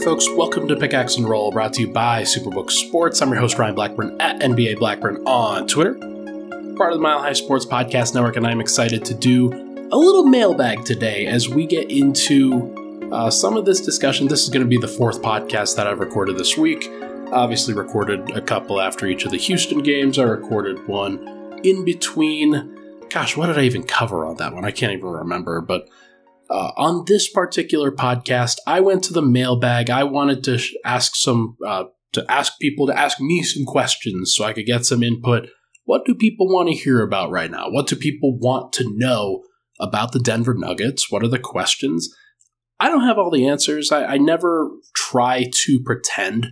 Right, folks, welcome to Pickaxe and Roll, brought to you by Superbook Sports. I'm your host, Ryan Blackburn, at NBA Blackburn on Twitter, part of the Mile High Sports Podcast Network, and I'm excited to do a little mailbag today as we get into uh, some of this discussion. This is going to be the fourth podcast that I've recorded this week. Obviously, recorded a couple after each of the Houston games. I recorded one in between. Gosh, what did I even cover on that one? I can't even remember, but uh, on this particular podcast, I went to the mailbag. I wanted to sh- ask some, uh, to ask people to ask me some questions so I could get some input. What do people want to hear about right now? What do people want to know about the Denver Nuggets? What are the questions? I don't have all the answers. I, I never try to pretend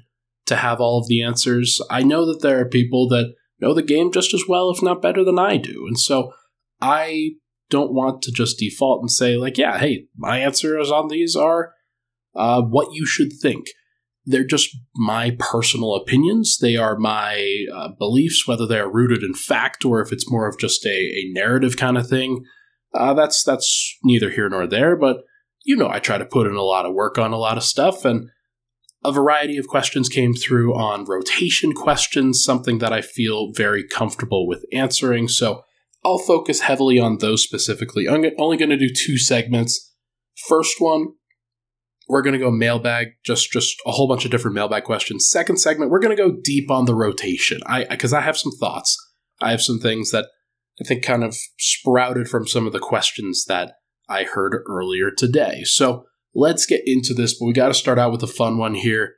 to have all of the answers. I know that there are people that know the game just as well, if not better than I do. And so I don't want to just default and say, like, yeah, hey, my answers on these are uh, what you should think. They're just my personal opinions. They are my uh, beliefs, whether they are rooted in fact or if it's more of just a, a narrative kind of thing. Uh, that's that's neither here nor there. But you know, I try to put in a lot of work on a lot of stuff, and a variety of questions came through on rotation questions, something that I feel very comfortable with answering. So I'll focus heavily on those specifically. I'm only going to do two segments. First one, we're going to go mailbag, just just a whole bunch of different mailbag questions. Second segment, we're going to go deep on the rotation. I because I have some thoughts. I have some things that I think kind of sprouted from some of the questions that I heard earlier today. So let's get into this, but we got to start out with a fun one here.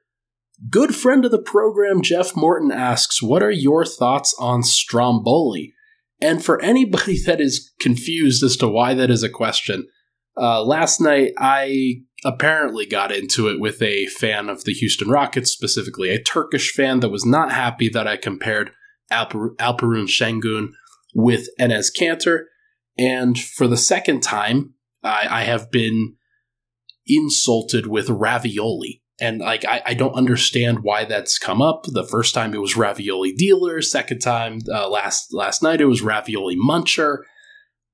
Good friend of the program, Jeff Morton asks, What are your thoughts on Stromboli? And for anybody that is confused as to why that is a question, uh, last night I apparently got into it with a fan of the Houston Rockets, specifically a Turkish fan that was not happy that I compared Alper- Alperen Sengun with Enes Kanter. And for the second time, I, I have been insulted with ravioli and like I, I, don't understand why that's come up. The first time it was ravioli dealer. Second time uh, last last night it was ravioli muncher.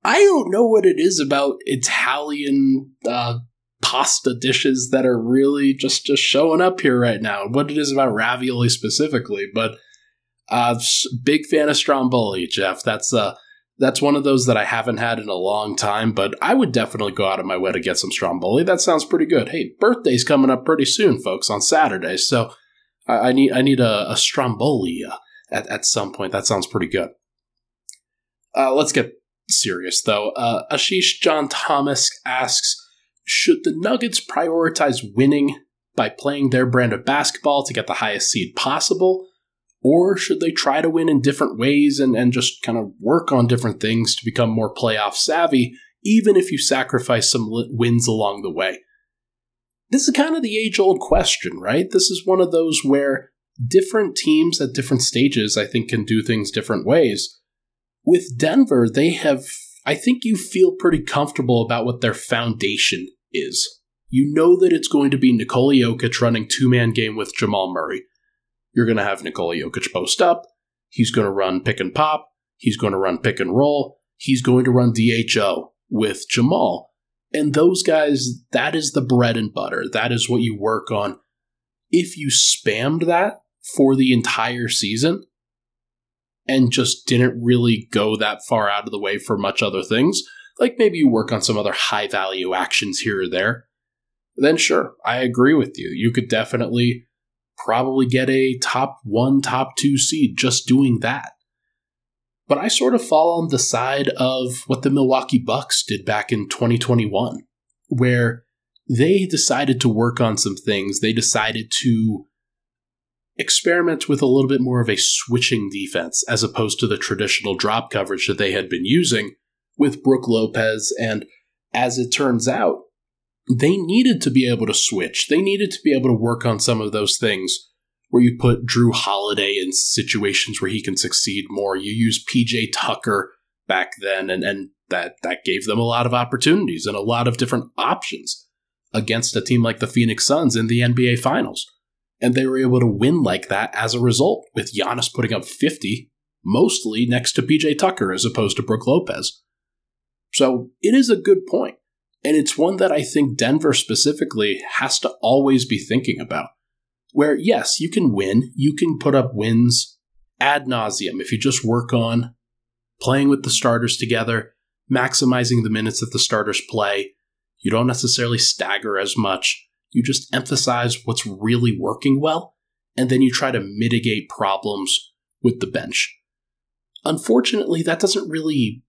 I don't know what it is about Italian uh, pasta dishes that are really just just showing up here right now. What it is about ravioli specifically, but uh, big fan of Stromboli, Jeff. That's uh that's one of those that I haven't had in a long time, but I would definitely go out of my way to get some Stromboli. That sounds pretty good. Hey, birthday's coming up pretty soon, folks, on Saturday, so I, I need I need a, a Stromboli uh, at at some point. That sounds pretty good. Uh, let's get serious though. Uh, Ashish John Thomas asks, should the Nuggets prioritize winning by playing their brand of basketball to get the highest seed possible? Or should they try to win in different ways and, and just kind of work on different things to become more playoff savvy, even if you sacrifice some wins along the way? This is kind of the age old question, right? This is one of those where different teams at different stages, I think, can do things different ways. With Denver, they have, I think you feel pretty comfortable about what their foundation is. You know that it's going to be Nikola Jokic running two man game with Jamal Murray. You're going to have Nikola Jokic post up. He's going to run pick and pop. He's going to run pick and roll. He's going to run DHO with Jamal. And those guys, that is the bread and butter. That is what you work on. If you spammed that for the entire season and just didn't really go that far out of the way for much other things, like maybe you work on some other high value actions here or there, then sure, I agree with you. You could definitely probably get a top one, top two seed just doing that. But I sort of fall on the side of what the Milwaukee Bucks did back in 2021, where they decided to work on some things. They decided to experiment with a little bit more of a switching defense as opposed to the traditional drop coverage that they had been using with Brook Lopez. And as it turns out, they needed to be able to switch. They needed to be able to work on some of those things where you put Jrue Holiday in situations where he can succeed more. You use PJ Tucker back then, and, and that, that gave them a lot of opportunities and a lot of different options against a team like the Phoenix Suns in the NBA Finals. And they were able to win like that as a result, with Giannis putting up 50, mostly next to PJ Tucker as opposed to Brook Lopez. So it is a good point And it's one that I think Denver specifically has to always be thinking about. Where, yes, you can win, you can put up wins ad nauseum if you just work on playing with the starters together, maximizing the minutes that the starters play. You don't necessarily stagger as much. You just emphasize what's really working well, and then you try to mitigate problems with the bench. Unfortunately, that doesn't really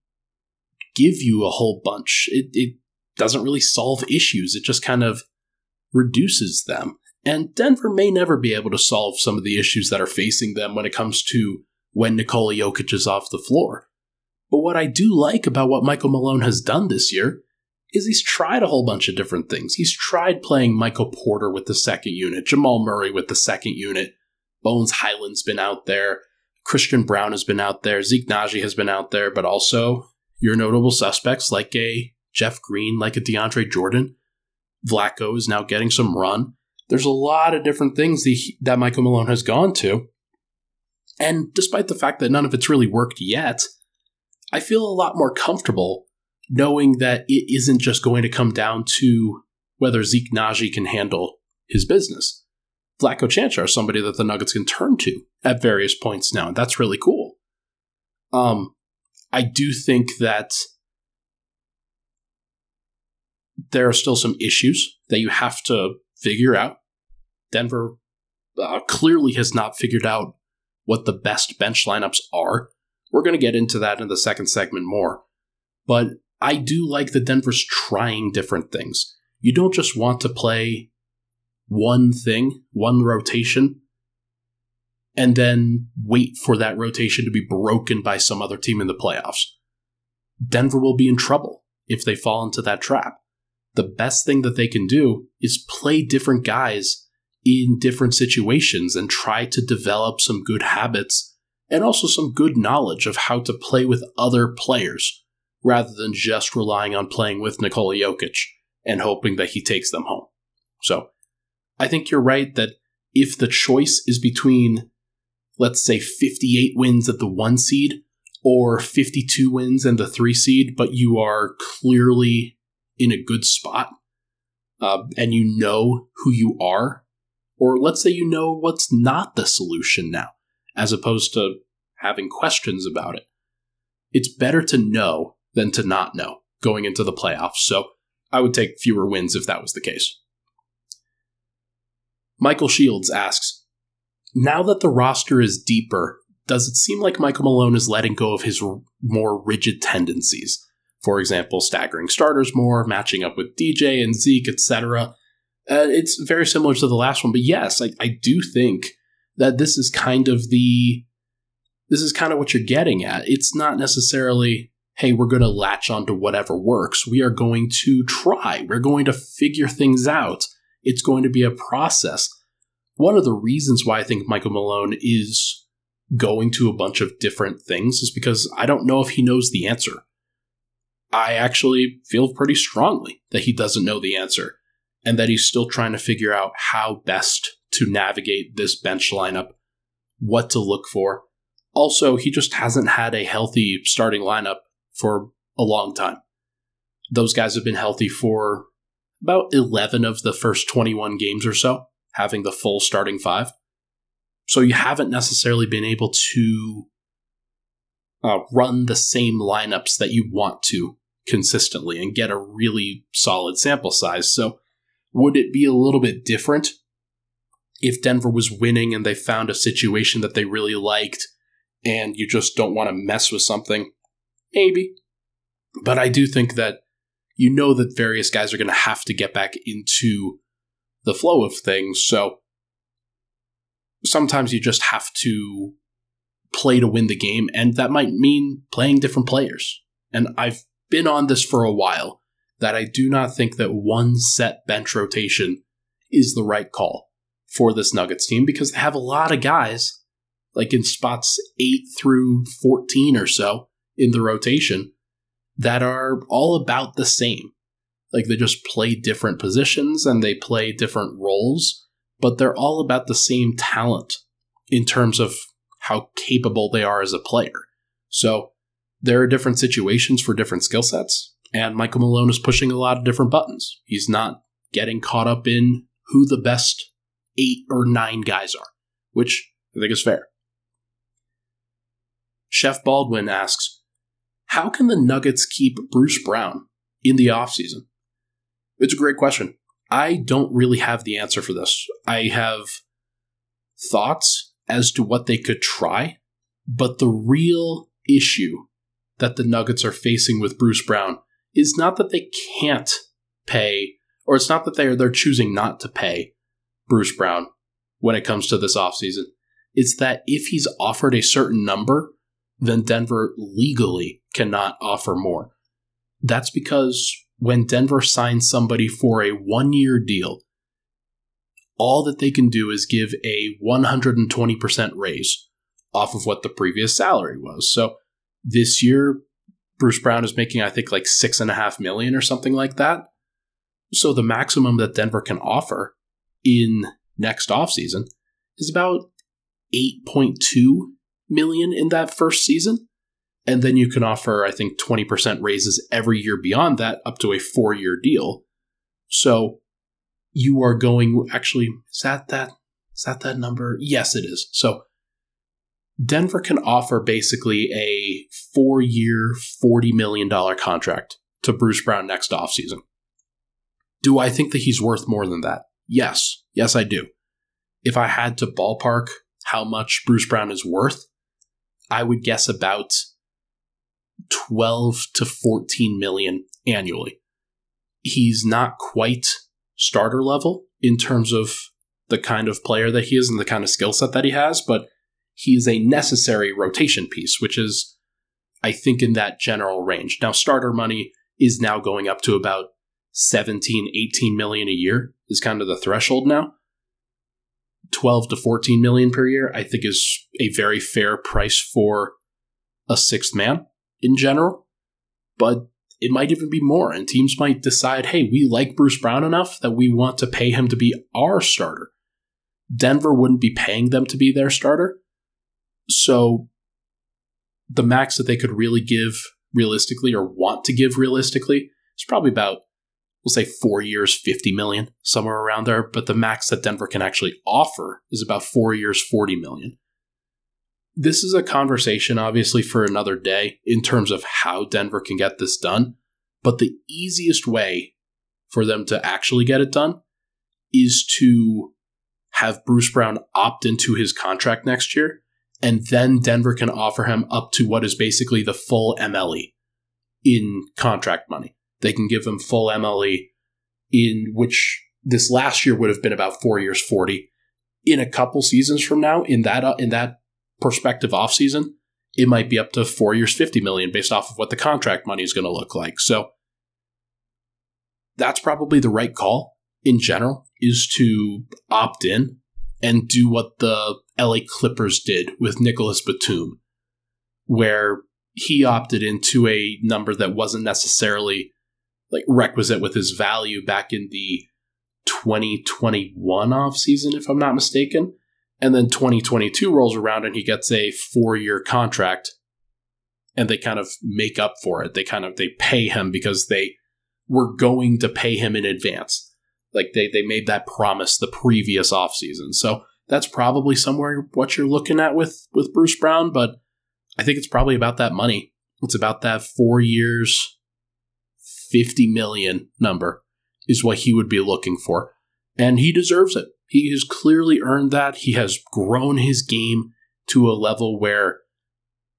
give you a whole bunch. It, it doesn't really solve issues, it just kind of reduces them. And Denver may never be able to solve some of the issues that are facing them when it comes to when Nikola Jokic is off the floor. But what I do like about what Michael Malone has done this year is he's tried a whole bunch of different things. He's tried playing Michael Porter with the second unit, Jamal Murray with the second unit, Bones Hyland's been out there, Christian Braun has been out there, Zeke Nnaji has been out there, but also your notable suspects like a Jeff Green, like a DeAndre Jordan. Vlatko is now getting some run. There's a lot of different things that Michael Malone has gone to. And despite the fact that none of it's really worked yet, I feel a lot more comfortable knowing that it isn't just going to come down to whether Zeke Nnaji can handle his business. Vlatko Cancar is somebody that the Nuggets can turn to at various points now, and that's really cool. Um, I do think that there are still some issues that you have to figure out. Denver uh, clearly has not figured out what the best bench lineups are. We're going to get into that in the second segment more. But I do like that Denver's trying different things. You don't just want to play one thing, one rotation, and then wait for that rotation to be broken by some other team in the playoffs. Denver will be in trouble if they fall into that trap. The best thing that they can do is play different guys in different situations and try to develop some good habits and also some good knowledge of how to play with other players rather than just relying on playing with Nikola Jokic and hoping that he takes them home. So, I think you're right that if the choice is between, let's say, 58 wins at the one seed or 52 wins and the three seed, but you are clearly in a good spot uh, and you know who you are, or let's say you know what's not the solution now, as opposed to having questions about it. It's better to know than to not know going into the playoffs. So I would take fewer wins if that was the case. Michael Shields asks Now that the roster is deeper, does it seem like Michael Malone is letting go of his more rigid tendencies? For example, staggering starters more, matching up with DJ and Zeke, etc. Uh, it's very similar to the last one, but yes, I, I do think that this is kind of the this is kind of what you're getting at. It's not necessarily hey, we're going to latch onto whatever works. We are going to try. We're going to figure things out. It's going to be a process. One of the reasons why I think Michael Malone is going to a bunch of different things is because I don't know if he knows the answer. I actually feel pretty strongly that he doesn't know the answer and that he's still trying to figure out how best to navigate this bench lineup, what to look for. Also, he just hasn't had a healthy starting lineup for a long time. Those guys have been healthy for about 11 of the first 21 games or so, having the full starting five. So you haven't necessarily been able to uh, run the same lineups that you want to consistently and get a really solid sample size. So would it be a little bit different if Denver was winning and they found a situation that they really liked and you just don't want to mess with something Maybe. But I do think that you know that various guys are going to have to get back into the flow of things. So sometimes you just have to play to win the game, and that might mean playing different players. And I've been on this for a while that I do not think that one set bench rotation is the right call for this Nuggets team because they have a lot of guys, like in spots 8 through 14 or so, in the rotation that are all about the same. Like they just play different positions and they play different roles, but they're all about the same talent in terms of how capable they are as a player. So there are different situations for different skill sets. And Michael Malone is pushing a lot of different buttons. He's not getting caught up in who the best eight or nine guys are, which I think is fair. Chef Baldwin asks, How can the Nuggets keep Bruce Brown in the offseason? It's a great question. I don't really have the answer for this. I have thoughts as to what they could try, but the real issue that the Nuggets are facing with Bruce Brown is not that they can't pay, or it's not that they're they're choosing not to pay Bruce Brown when it comes to this offseason. It's that if he's offered a certain number, then Denver legally cannot offer more. That's because when Denver signs somebody for a one year deal, all that they can do is give a 120% raise off of what the previous salary was. So this year, Bruce Brown is making, I think, like six and a half million or something like that. So the maximum that Denver can offer in next offseason is about 8.2 million in that first season. And then you can offer, I think, 20% raises every year beyond that up to a four year deal. So you are going actually, is that that is that that number? Yes, it is. So Denver can offer basically a four year, $40 million contract to Bruce Brown next offseason. Do I think that he's worth more than that? Yes. Yes, I do. If I had to ballpark how much Bruce Brown is worth, I would guess about 12 to 14 million annually. He's not quite starter level in terms of the kind of player that he is and the kind of skill set that he has, but he is a necessary rotation piece, which is, I think, in that general range. Now, starter money is now going up to about 17, 18 million a year, is kind of the threshold now. 12 to 14 million per year, I think is a very fair price for a sixth man in general. But it might even be more, and teams might decide, hey, we like Bruce Brown enough that we want to pay him to be our starter. Denver wouldn't be paying them to be their starter. So the max that they could really give realistically or want to give realistically is probably about we'll say four years, 50 million, somewhere around there. But the max that Denver can actually offer is about four years, 40 million. This is a conversation, obviously, for another day in terms of how Denver can get this done. But the easiest way for them to actually get it done is to have Bruce Brown opt into his contract next year, and then Denver can offer him up to what is basically the full MLE in contract money. They can give him full MLE, in which this last year would have been about four years, forty. In a couple seasons from now, in that uh, in that prospective offseason, it might be up to four years, fifty million, based off of what the contract money is going to look like. So that's probably the right call in general is to opt in and do what the LA Clippers did with Nicolas Batum, where he opted into a number that wasn't necessarily like requisite with his value back in the 2021 off season, if I'm not mistaken. And then 2022 rolls around and he gets a four year contract and they kind of make up for it. They kind of they pay him because they were going to pay him in advance. Like they, they made that promise the previous off season. So that's probably somewhere what you're looking at with with Bruce Brown, but I think it's probably about that money. It's about that four years, 50 million number is what he would be looking for. And he deserves it. He has clearly earned that. He has grown his game to a level where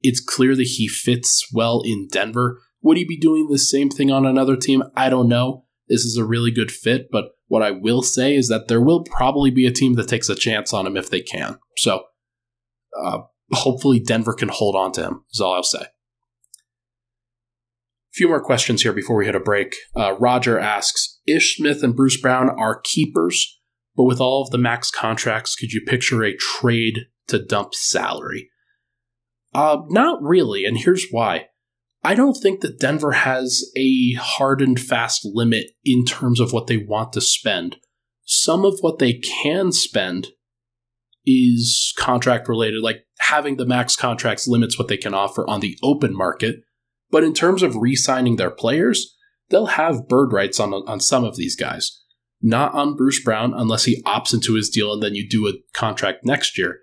it's clear that he fits well in Denver. Would he be doing the same thing on another team? I don't know. This is a really good fit, but what I will say is that there will probably be a team that takes a chance on him if they can. So uh, hopefully Denver can hold on to him, is all I'll say A few more questions here before we hit a break. Uh, Roger asks Ish Smith and Bruce Brown are keepers, but with all of the max contracts, could you picture a trade to dump salary? Uh, not really, and here's why. I don't think that Denver has a hard and fast limit in terms of what they want to spend. Some of what they can spend is contract related, like having the max contracts limits what they can offer on the open market but in terms of re signing their players, they'll have bird rights on on some of these guys. Not on Bruce Brown unless he opts into his deal and then you do a contract next year.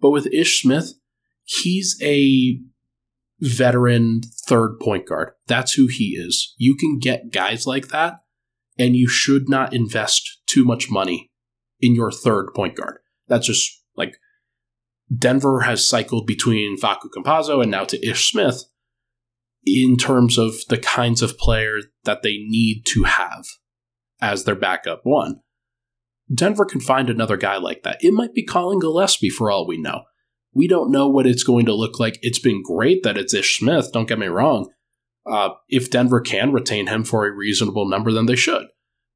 But with Ish Smith, he's a veteran third point guard. That's who he is. You can get guys like that, and you should not invest too much money in your third point guard. That's just like Denver has cycled between Facu Campazzo and now to Ish Smith in terms of the kinds of player that they need to have as their backup one. Denver can find another guy like that. It might be Collin Gillespie for all we know. We don't know what it's going to look like. It's been great that it's Ish Smith, don't get me wrong. Uh, if Denver can retain him for a reasonable number, then they should.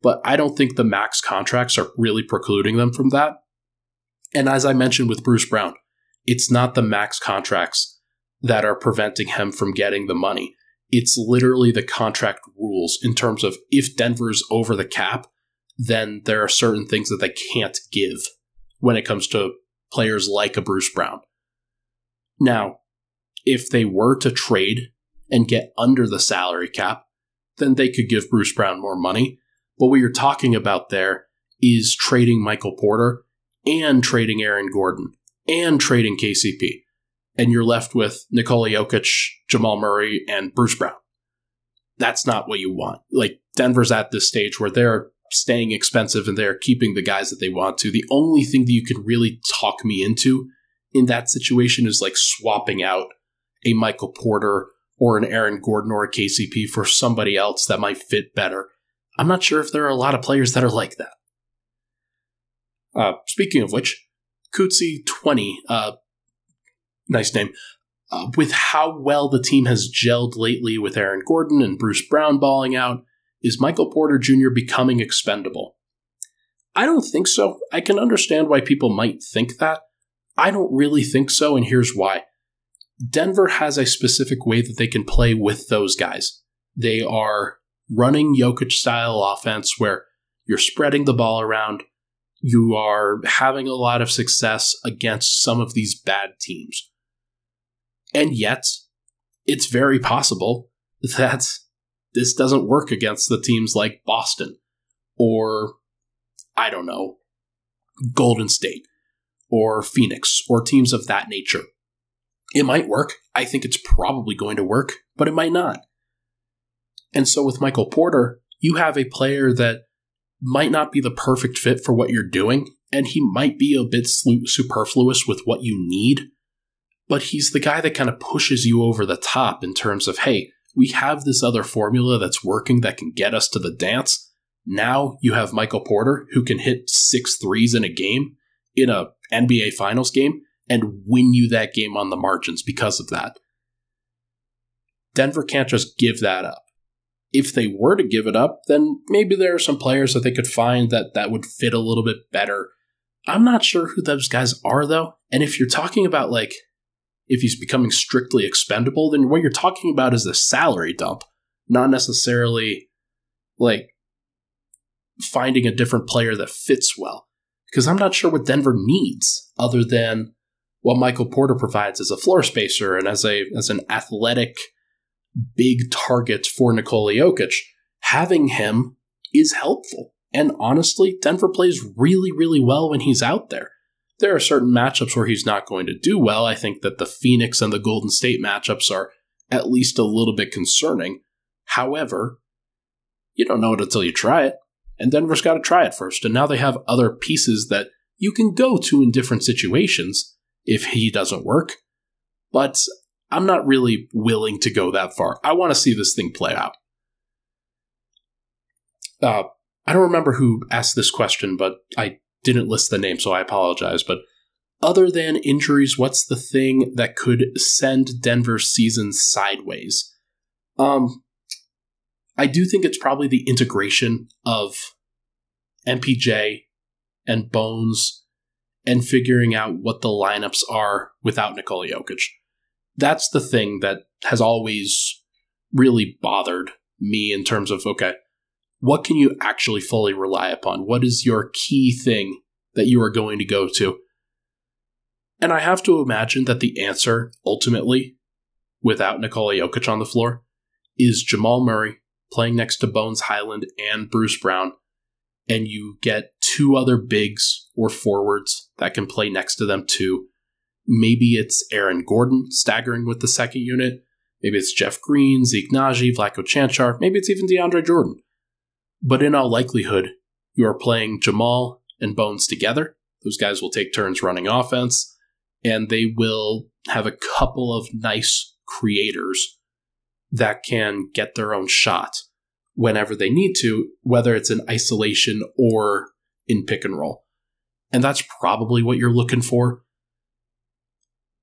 But I don't think the max contracts are really precluding them from that. And as I mentioned with Bruce Brown, it's not the max contracts that are preventing him from getting the money. It's literally the contract rules in terms of if Denver's over the cap, then there are certain things that they can't give when it comes to players like a Bruce Brown. Now, if they were to trade and get under the salary cap, then they could give Bruce Brown more money. But what you're talking about there is trading Michael Porter and trading Aaron Gordon and trading KCP. And you're left with Nikola Jokic, Jamal Murray, and Bruce Brown. That's not what you want. Like, Denver's at this stage where they're staying expensive and they're keeping the guys that they want to. The only thing that you can really talk me into in that situation is like swapping out a Michael Porter or an Aaron Gordon or a KCP for somebody else that might fit better. I'm not sure if there are a lot of players that are like that. Uh, speaking of which, Cootsie20, uh, nice name, uh, with how well the team has gelled lately with Aaron Gordon and Bruce Brown balling out, is Michael Porter Jr. becoming expendable? I don't think so. I can understand why people might think that. I don't really think so, and here's why. Denver has a specific way that they can play with those guys. They are running Jokic style offense where you're spreading the ball around, you are having a lot of success against some of these bad teams. And yet, it's very possible that this doesn't work against the teams like Boston or, I don't know, Golden State or Phoenix or teams of that nature. It might work. I think it's probably going to work, but it might not. And so with Michael Porter, you have a player that might not be the perfect fit for what you're doing, and he might be a bit superfluous with what you need, but he's the guy that kind of pushes you over the top in terms of, hey, we have this other formula that's working that can get us to the dance. Now you have Michael Porter who can hit six threes in a game, in a NBA Finals game, and win you that game on the margins because of that. Denver can't just give that up if they were to give it up, then maybe there are some players that they could find that that would fit a little bit better. I'm not sure who those guys are though. And if you're talking about like if he's becoming strictly expendable, then what you're talking about is a salary dump, not necessarily like finding a different player that fits well. Because I'm not sure what Denver needs other than what Michael Porter provides as a floor spacer and as a as an athletic big target for Nikola Jokic, having him is helpful. And honestly, Denver plays really, really well when he's out there. There are certain matchups where he's not going to do well. I think that the Phoenix and the Golden State matchups are at least a little bit concerning. However, you don't know it until you try it. And Denver's got to try it first. And now they have other pieces that you can go to in different situations if he doesn't work. But I'm not really willing to go that far. I want to see this thing play out. Uh, I don't remember who asked this question, but I didn't list the name, so I apologize. But other than injuries, what's the thing that could send Denver's season sideways? Um, I do think it's probably the integration of MPJ and Bones and figuring out what the lineups are without Nikola Jokic that's the thing that has always really bothered me in terms of okay, what can you actually fully rely upon? What is your key thing that you are going to go to? And I have to imagine that the answer, ultimately, without Nikola Jokic on the floor, is Jamal Murray playing next to Bones Hyland and Bruce Brown, and you get two other bigs or forwards that can play next to them too. Maybe it's Aaron Gordon staggering with the second unit. Maybe it's Jeff Green, Zeke Nnaji, Vlatko Cancar. Maybe it's even DeAndre Jordan. But in all likelihood, you are playing Jamal and Bones together. Those guys will take turns running offense, and they will have a couple of nice creators that can get their own shot whenever they need to, whether it's in isolation or in pick and roll. And that's probably what you're looking for.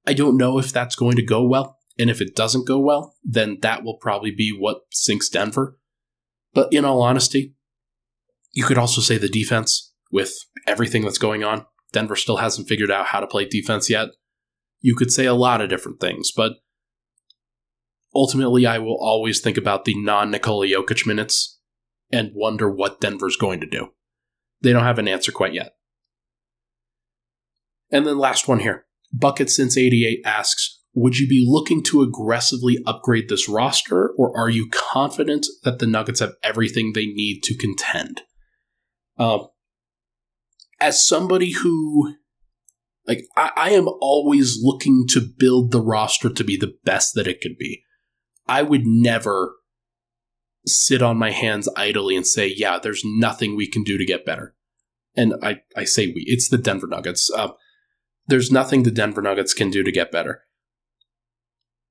I don't know if that's going to go well. And if it doesn't go well, then that will probably be what sinks Denver. But in all honesty, you could also say the defense with everything that's going on. Denver still hasn't figured out how to play defense yet. You could say a lot of different things, but ultimately, I will always think about the non Nikola Jokic minutes and wonder what Denver's going to do. They don't have an answer quite yet. And then last one here. Bucket Since 88 asks Would you be looking to aggressively upgrade this roster, or are you confident that the Nuggets have everything they need to contend? Um, as somebody who like I, I, am always looking to build the roster to be the best that it could be. I would never sit on my hands idly and say, "Yeah, there's nothing we can do to get better." And I, I say we. It's the Denver Nuggets. Uh, there's nothing the Denver Nuggets can do to get better.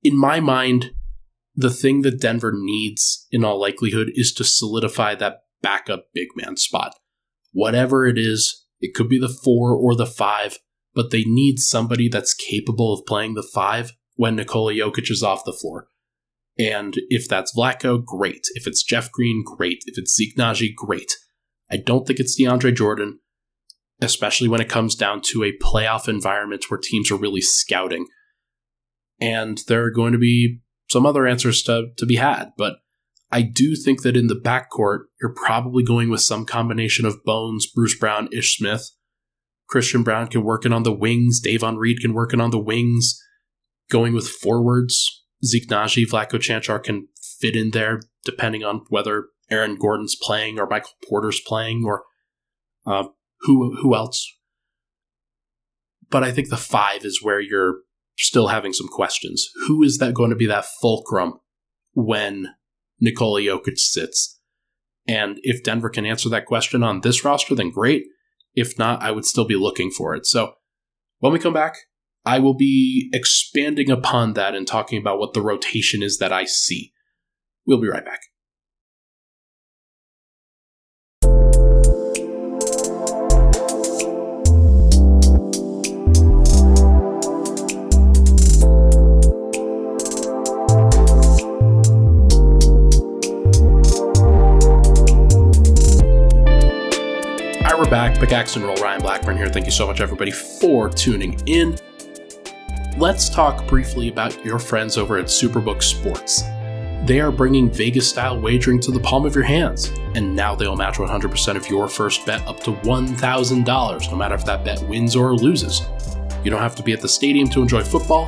In my mind, the thing that Denver needs, in all likelihood, is to solidify that backup big man spot. Whatever it is, it could be the four or the five, but they need somebody that's capable of playing the five when Nikola Jokic is off the floor. And if that's Vlatko, great. If it's Jeff Green, great. If it's Zeke Nnaji, great. I don't think it's DeAndre Jordan, especially when it comes down to a playoff environment where teams are really scouting. And there are going to be some other answers to, to be had, but I do think that in the backcourt, you're probably going with some combination of Bones, Bruce Brown, Ish Smith. Christian Braun can work in on the wings. Davon Reed can work in on the wings. Going with forwards, Zeke Nnaji, Vlatko Cancar can fit in there depending on whether Aaron Gordon's playing or Michael Porter's playing or uh, who who else. But I think the five is where you're still having some questions. Who is that going to be that fulcrum when Nikola Jokic sits? And if Denver can answer that question on this roster, then great. If not, I would still be looking for it. So when we come back, I will be expanding upon that and talking about what the rotation is that I see. We'll be right back. we're back. Pickaxe and Roll Ryan Blackburn here. Thank you so much, everybody, for tuning in let's talk briefly about your friends over at Superbook Sports. They are bringing Vegas style wagering to the palm of your hands, and now they'll match 100% of your first bet up to $1,000, no matter if that bet wins or loses. You don't have to be at the stadium to enjoy football,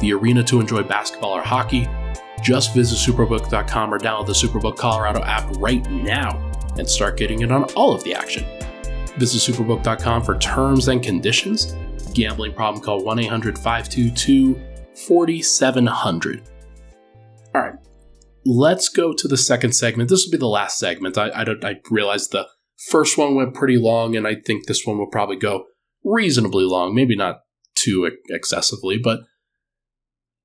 the arena to enjoy basketball or hockey. Just visit superbook.com or download the Superbook Colorado app right now and start getting in on all of the action. Visit superbook.com for terms and conditions gambling problem, call 1 800 522 4700. All right, let's go to the second segment. This will be the last segment. I, I, I realized the first one went pretty long, and I think this one will probably go reasonably long, maybe not too excessively, but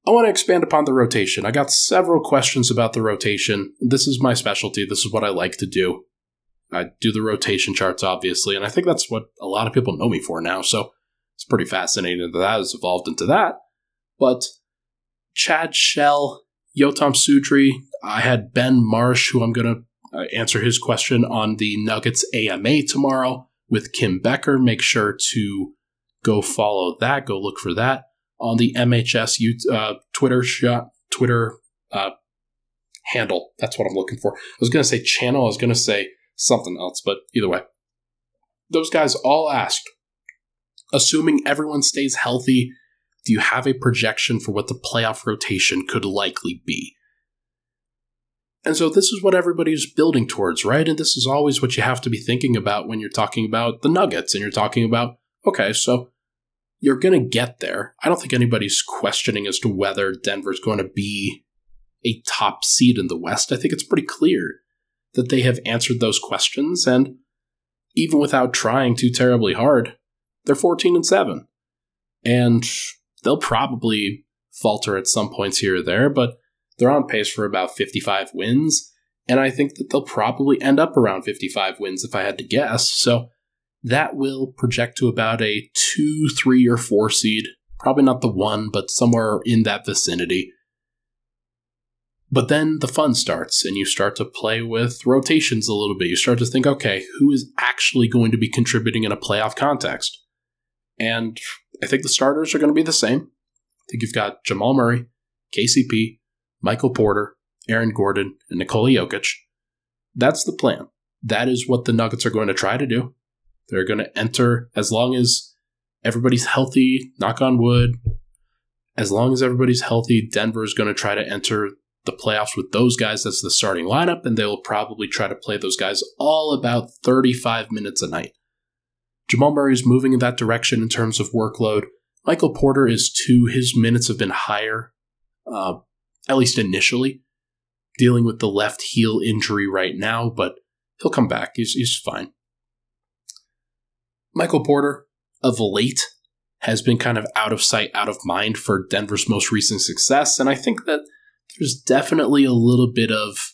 I want to expand upon the rotation. I got several questions about the rotation. This is my specialty. This is what I like to do. I do the rotation charts, obviously, and I think that's what a lot of people know me for now. So it's pretty fascinating that that has evolved into that. But Chad Shell, Yotam Sutri, I had Ben Marsh, who I'm going to uh, answer his question on the Nuggets AMA tomorrow with Kim Becker. Make sure to go follow that. Go look for that on the MHS uh, Twitter shot, Twitter uh, handle. That's what I'm looking for. I was going to say channel. I was going to say something else, but either way, those guys all asked assuming everyone stays healthy, do you have a projection for what the playoff rotation could likely be? And so this is what everybody's building towards, right? And this is always what you have to be thinking about when you're talking about the Nuggets and you're talking about, okay, so you're going to get there. I don't think anybody's questioning as to whether Denver's going to be a top seed in the West. I think it's pretty clear that they have answered those questions. And even without trying too terribly hard, they're 14 and 7. And they'll probably falter at some points here or there, but they're on pace for about 55 wins. And I think that they'll probably end up around 55 wins if I had to guess. So that will project to about a two, three, or four seed. Probably not the one, but somewhere in that vicinity. But then the fun starts, and you start to play with rotations a little bit. You start to think, okay, who is actually going to be contributing in a playoff context? And I think the starters are going to be the same. I think you've got Jamal Murray, KCP, Michael Porter, Aaron Gordon, and Nikola Jokic. That's the plan. That is what the Nuggets are going to try to do. They're going to enter as long as everybody's healthy, knock on wood. As long as everybody's healthy, Denver is going to try to enter the playoffs with those guys as the starting lineup, and they will probably try to play those guys all about 35 minutes a night. Jamal Murray is moving in that direction in terms of workload. Michael Porter is too. His minutes have been higher, uh, at least initially, dealing with the left heel injury right now, but he'll come back. He's, he's fine. Michael Porter, of late, has been kind of out of sight, out of mind for Denver's most recent success, and I think that there's definitely a little bit of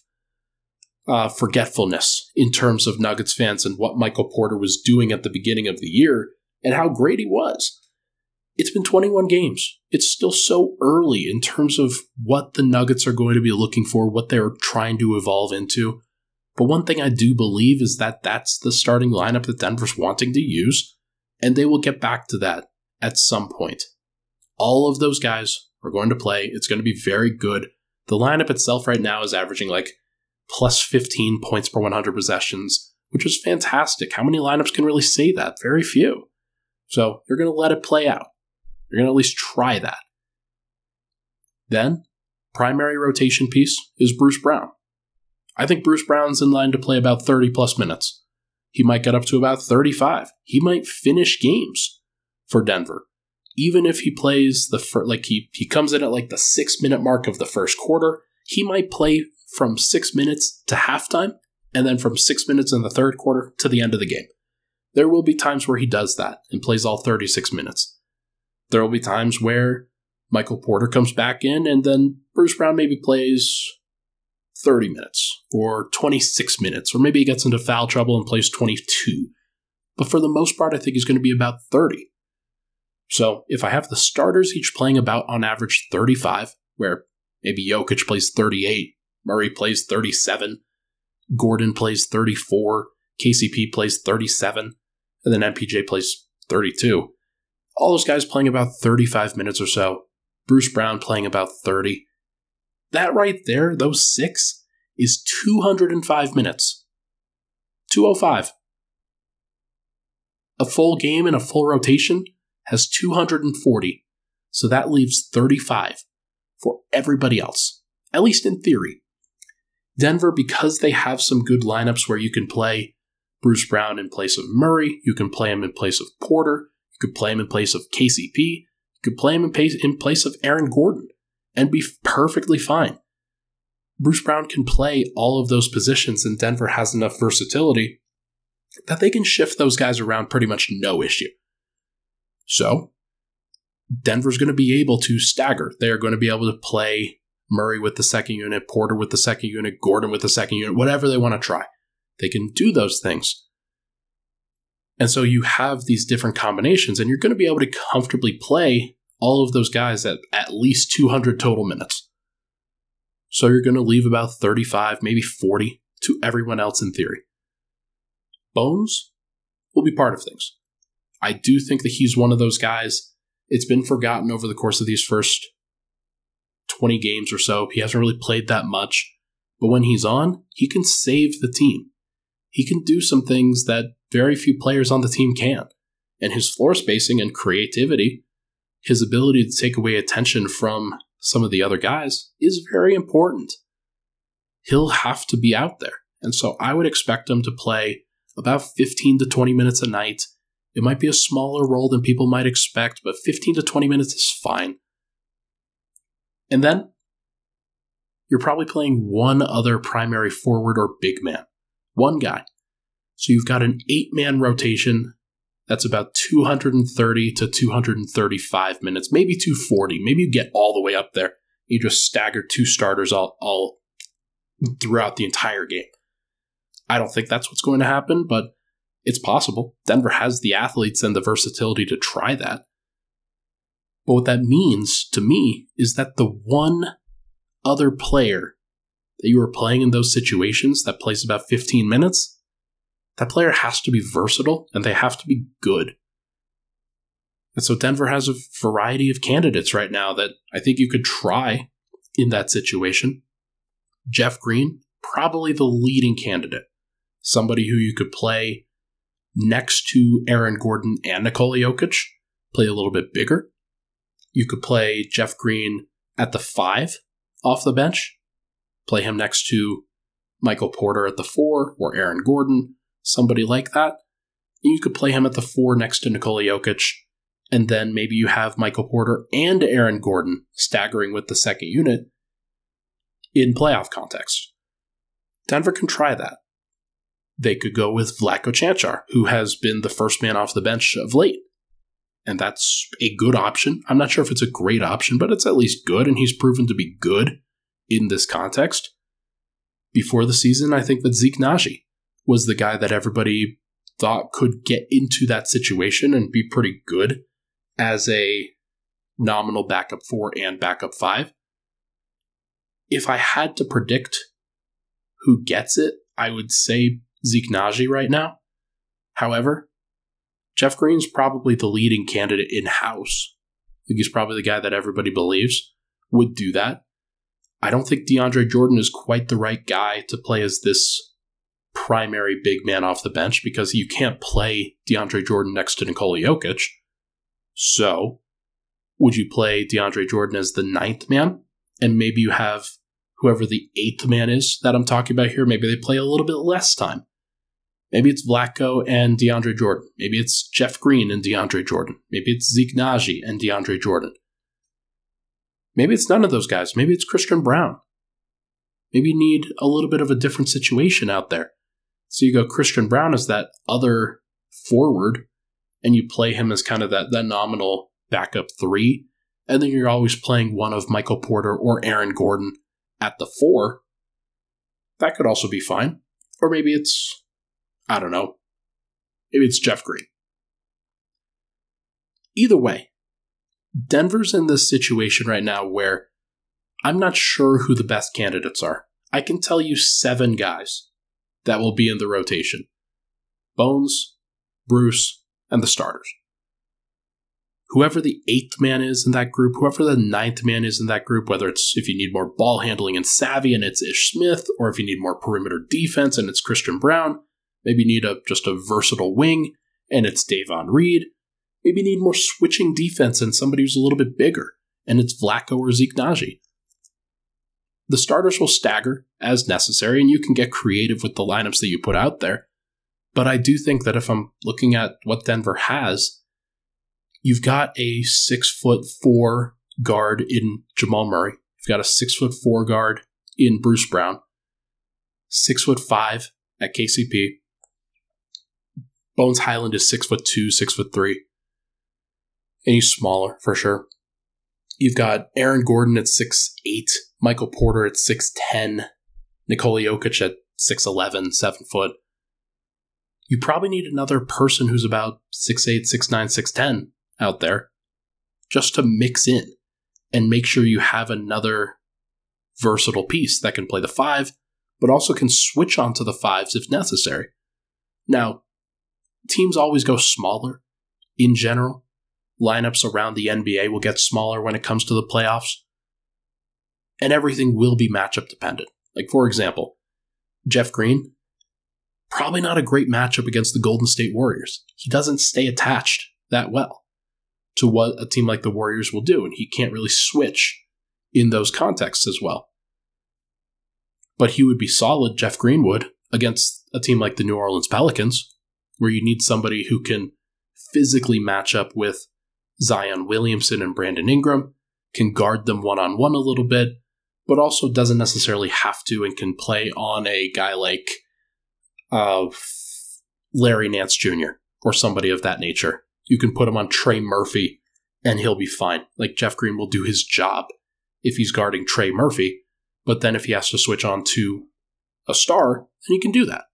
uh, forgetfulness in terms of Nuggets fans and what Michael Porter was doing at the beginning of the year and how great he was. It's been 21 games. It's still so early in terms of what the Nuggets are going to be looking for, what they're trying to evolve into. But one thing I do believe is that that's the starting lineup that Denver's wanting to use, and they will get back to that at some point. All of those guys are going to play. It's going to be very good. The lineup itself right now is averaging like plus 15 points per 100 possessions, which is fantastic. How many lineups can really say that? Very few. So you're going to let it play out. You're going to at least try that. Then, primary rotation piece is Bruce Brown. I think Bruce Brown's in line to play about 30 plus minutes. He might get up to about 35. He might finish games for Denver. Even if he plays the first, like he, he comes in at like the six minute mark of the first quarter, he might play from six minutes to halftime, and then from six minutes in the third quarter to the end of the game. There will be times where he does that and plays all 36 minutes. There will be times where Michael Porter comes back in and then Bruce Brown maybe plays 30 minutes or 26 minutes, or maybe he gets into foul trouble and plays 22. But for the most part, I think he's going to be about 30. So if I have the starters each playing about on average 35, where maybe Jokic plays 38, Murray plays 37. Gordon plays 34. KCP plays 37. And then MPJ plays 32. All those guys playing about 35 minutes or so. Bruce Brown playing about 30. That right there, those six, is 205 minutes. 205. A full game and a full rotation has 240. So that leaves 35 for everybody else, at least in theory. Denver, because they have some good lineups where you can play Bruce Brown in place of Murray, you can play him in place of Porter, you could play him in place of KCP, you could play him in place, in place of Aaron Gordon, and be perfectly fine. Bruce Brown can play all of those positions, and Denver has enough versatility that they can shift those guys around pretty much no issue. So, Denver's going to be able to stagger. They are going to be able to play Murray with the second unit, Porter with the second unit, Gordon with the second unit, whatever they want to try. They can do those things. And so you have these different combinations, and you're going to be able to comfortably play all of those guys at at least 200 total minutes. So you're going to leave about 35, maybe 40 to everyone else in theory. Bones will be part of things. I do think that he's one of those guys. It's been forgotten over the course of these first 20 games or so. He hasn't really played that much. But when he's on, he can save the team. He can do some things that very few players on the team can. And his floor spacing and creativity, his ability to take away attention from some of the other guys, is very important. he'll have to be out there. And so I would expect him to play about 15 to 20 minutes a night. It might be a smaller role than people might expect, but 15 to 20 minutes is fine. And then you're probably playing one other primary forward or big man. One guy. So you've got an eight man rotation that's about 230 to 235 minutes, maybe 240. Maybe you get all the way up there. You just stagger two starters all, all throughout the entire game. I don't think that's what's going to happen, but it's possible. Denver has the athletes and the versatility to try that. But what that means to me is that the one other player that you are playing in those situations that plays about 15 minutes, that player has to be versatile and they have to be good. And so Denver has a variety of candidates right now that I think you could try in that situation. Jeff Green, probably the leading candidate. Somebody who you could play next to Aaron Gordon and Nikola Jokic, play a little bit bigger. You could play Jeff Green at the five off the bench, play him next to Michael Porter at the four or Aaron Gordon, somebody like that. And you could play him at the four next to Nikola Jokic, and then maybe you have Michael Porter and Aaron Gordon staggering with the second unit in playoff context. Denver can try that. They could go with Vlatko Cancar, who has been the first man off the bench of late and that's a good option. I'm not sure if it's a great option, but it's at least good, and he's proven to be good in this context. Before the season, I think that Zeke Nnaji was the guy that everybody thought could get into that situation and be pretty good as a nominal backup four and backup five. If I had to predict who gets it, I would say Zeke Nnaji right now. However, Jeff Green's probably the leading candidate in house. I think he's probably the guy that everybody believes would do that. I don't think DeAndre Jordan is quite the right guy to play as this primary big man off the bench because you can't play DeAndre Jordan next to Nikola Jokic. So, would you play DeAndre Jordan as the ninth man? And maybe you have whoever the eighth man is that I'm talking about here, maybe they play a little bit less time. Maybe it's Vlatko and DeAndre Jordan. Maybe it's Jeff Green and DeAndre Jordan. Maybe it's Zeke Nnaji and DeAndre Jordan. Maybe it's none of those guys. Maybe it's Christian Braun. Maybe you need a little bit of a different situation out there. So you go Christian Braun as that other forward, and you play him as kind of that, that nominal backup three, and then you're always playing one of Michael Porter or Aaron Gordon at the four. That could also be fine. Or maybe it's I don't know. Maybe it's Jeff Green. Either way, Denver's in this situation right now where I'm not sure who the best candidates are. I can tell you seven guys that will be in the rotation Bones, Bruce, and the starters. Whoever the eighth man is in that group, whoever the ninth man is in that group, whether it's if you need more ball handling and savvy and it's Ish Smith, or if you need more perimeter defense and it's Christian Braun, Maybe need a just a versatile wing, and it's Davon Reed. Maybe need more switching defense and somebody who's a little bit bigger, and it's Vlatko or Zeke Nnaji. The starters will stagger as necessary, and you can get creative with the lineups that you put out there. But I do think that if I'm looking at what Denver has, you've got a six foot four guard in Jamal Murray. You've got a six foot four guard in Bruce Brown, six foot five at KCP, Bones Hyland is six foot two, six foot three. And he's smaller for sure. You've got Aaron Gordon at six eight, Michael Porter at six ten, Nikola Jokic at 6'11, 7 foot. You probably need another person who's about 6'8, 6'9, 6'10 out there just to mix in and make sure you have another versatile piece that can play the five, but also can switch onto the fives if necessary. Now, teams always go smaller in general. Lineups around the NBA will get smaller when it comes to the playoffs. And everything will be matchup dependent. Like, for example, Jeff Green, probably not a great matchup against the Golden State Warriors. He doesn't stay attached that well to what a team like the Warriors will do, and he can't really switch in those contexts as well. but he would be solid, Jeff Greenwood, against a team like the New Orleans Pelicans, where you need somebody who can physically match up with Zion Williamson and Brandon Ingram, can guard them one on one a little bit, but also doesn't necessarily have to and can play on a guy like uh, Larry Nance Jr. or somebody of that nature. You can put him on Trey Murphy and he'll be fine. Like Jeff Green will do his job if he's guarding Trey Murphy, but then if he has to switch on to a star, then he can do that.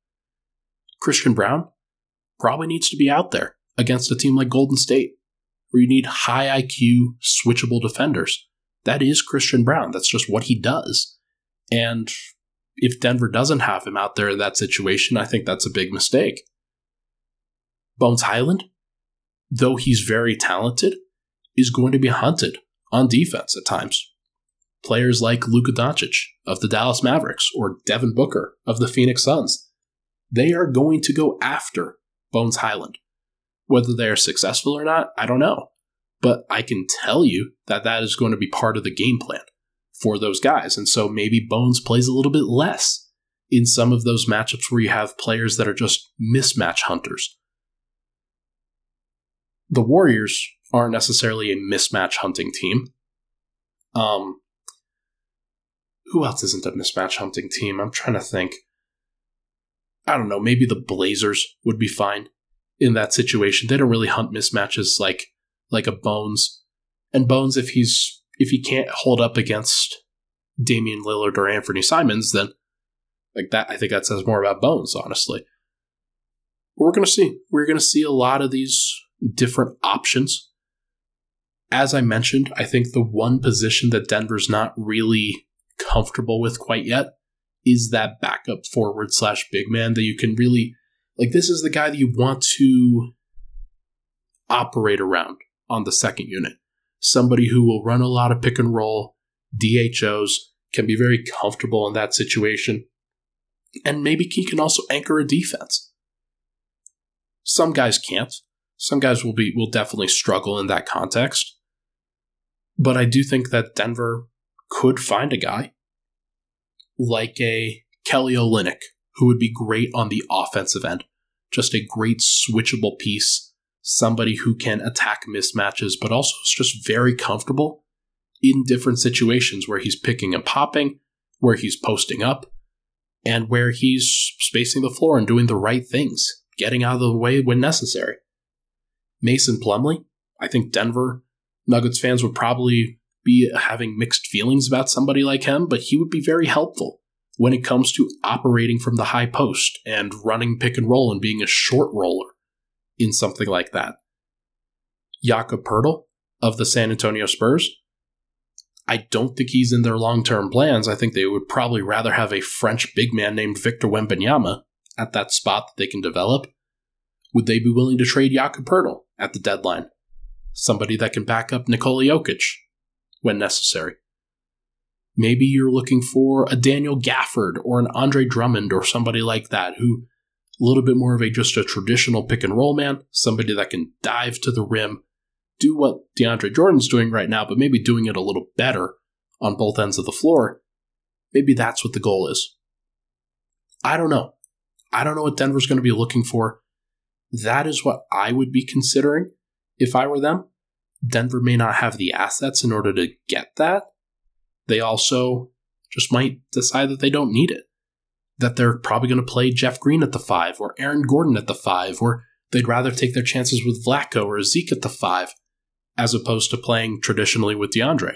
Christian Braun probably needs to be out there against a team like Golden State, where you need high IQ, switchable defenders. That is Christian Braun. That's just what he does. And if Denver doesn't have him out there in that situation, I think that's a big mistake. Bones Hyland, though he's very talented, is going to be hunted on defense at times. Players like Luka Doncic of the Dallas Mavericks or Devin Booker of the Phoenix Suns, they are going to go after Bones Hyland. Whether they are successful or not, I don't know. But I can tell you that that is going to be part of the game plan for those guys. And so maybe Bones plays a little bit less in some of those matchups where you have players that are just mismatch hunters. The Warriors aren't necessarily a mismatch hunting team. Um, who else isn't a mismatch hunting team? I'm trying to think. I don't know. Maybe the Blazers would be fine in that situation. They don't really hunt mismatches like like a Bones. And Bones, if he's if he can't hold up against Damian Lillard or Anthony Simons, then like that, I think that says more about Bones, honestly. But we're gonna see. We're gonna see a lot of these different options. As I mentioned, I think the one position that Denver's not really comfortable with quite yet is that backup forward slash big man that you can really like. This is the guy that you want to operate around on the second unit somebody who will run a lot of pick and roll, DHOs, can be very comfortable in that situation, and maybe he can also anchor a defense. Some guys can't. Some guys will be will definitely struggle in that context. But I do think that Denver could find a guy like a Kelly Olynyk who would be great on the offensive end. Just a great switchable piece somebody who can attack mismatches, but also is just very comfortable in different situations where he's picking and popping, where he's posting up, and where he's spacing the floor and doing the right things, getting out of the way when necessary. Mason Plumlee, I think Denver Nuggets fans would probably be having mixed feelings about somebody like him, but he would be very helpful when it comes to operating from the high post and running pick and roll and being a short roller in something like that. Jakob Poeltl of the San Antonio Spurs. I don't think he's in their long term plans. I think they would probably rather have a French big man named Victor Wembanyama at that spot that they can develop. Would they be willing to trade Jakob Poeltl at the deadline? Somebody that can back up Nikola Jokic when necessary. Maybe you're looking for a Daniel Gafford or an Andre Drummond or somebody like that who a little bit more of a just a traditional pick and roll man, somebody that can dive to the rim, do what DeAndre Jordan's doing right now, but maybe doing it a little better on both ends of the floor. Maybe that's what the goal is. I don't know. I don't know what Denver's going to be looking for. That is what I would be considering if I were them. Denver may not have the assets in order to get that. They also just might decide that they don't need it that they're probably going to play Jeff Green at the five or Aaron Gordon at the five, or they'd rather take their chances with Vlatko or Zeke at the five, as opposed to playing traditionally with DeAndre.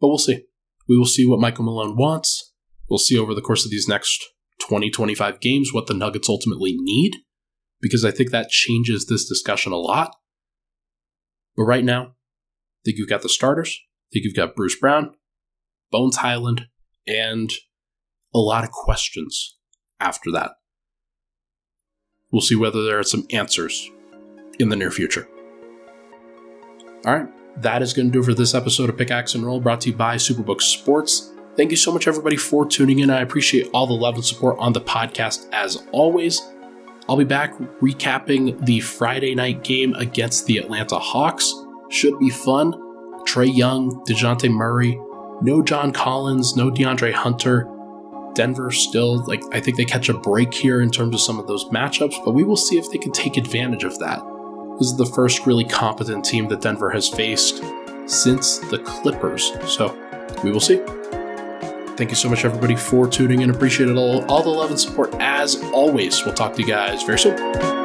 But we'll see. We will see what Michael Malone wants. We'll see over the course of these next 20, 25 games what the Nuggets ultimately need, because I think that changes this discussion a lot. But right now, I think you've got the starters. I think you've got Bruce Brown, Bones Hyland, and a lot of questions after that. We'll see whether there are some answers in the near future. All right, that is going to do for this episode of Pickaxe and Roll brought to you by Superbook Sports. Thank you so much, everybody, for tuning in. I appreciate all the love and support on the podcast as always. I'll be back recapping the Friday night game against the Atlanta Hawks. Should be fun. Trae Young, DeJounte Murray, no John Collins, no DeAndre Hunter Denver still, like, I think they catch a break here in terms of some of those matchups, but we will see if they can take advantage of that. This is the first really competent team that Denver has faced since the Clippers. So we will see. Thank you so much, everybody, for tuning in. Appreciate it all, all the love and support as always. We'll talk to you guys very soon.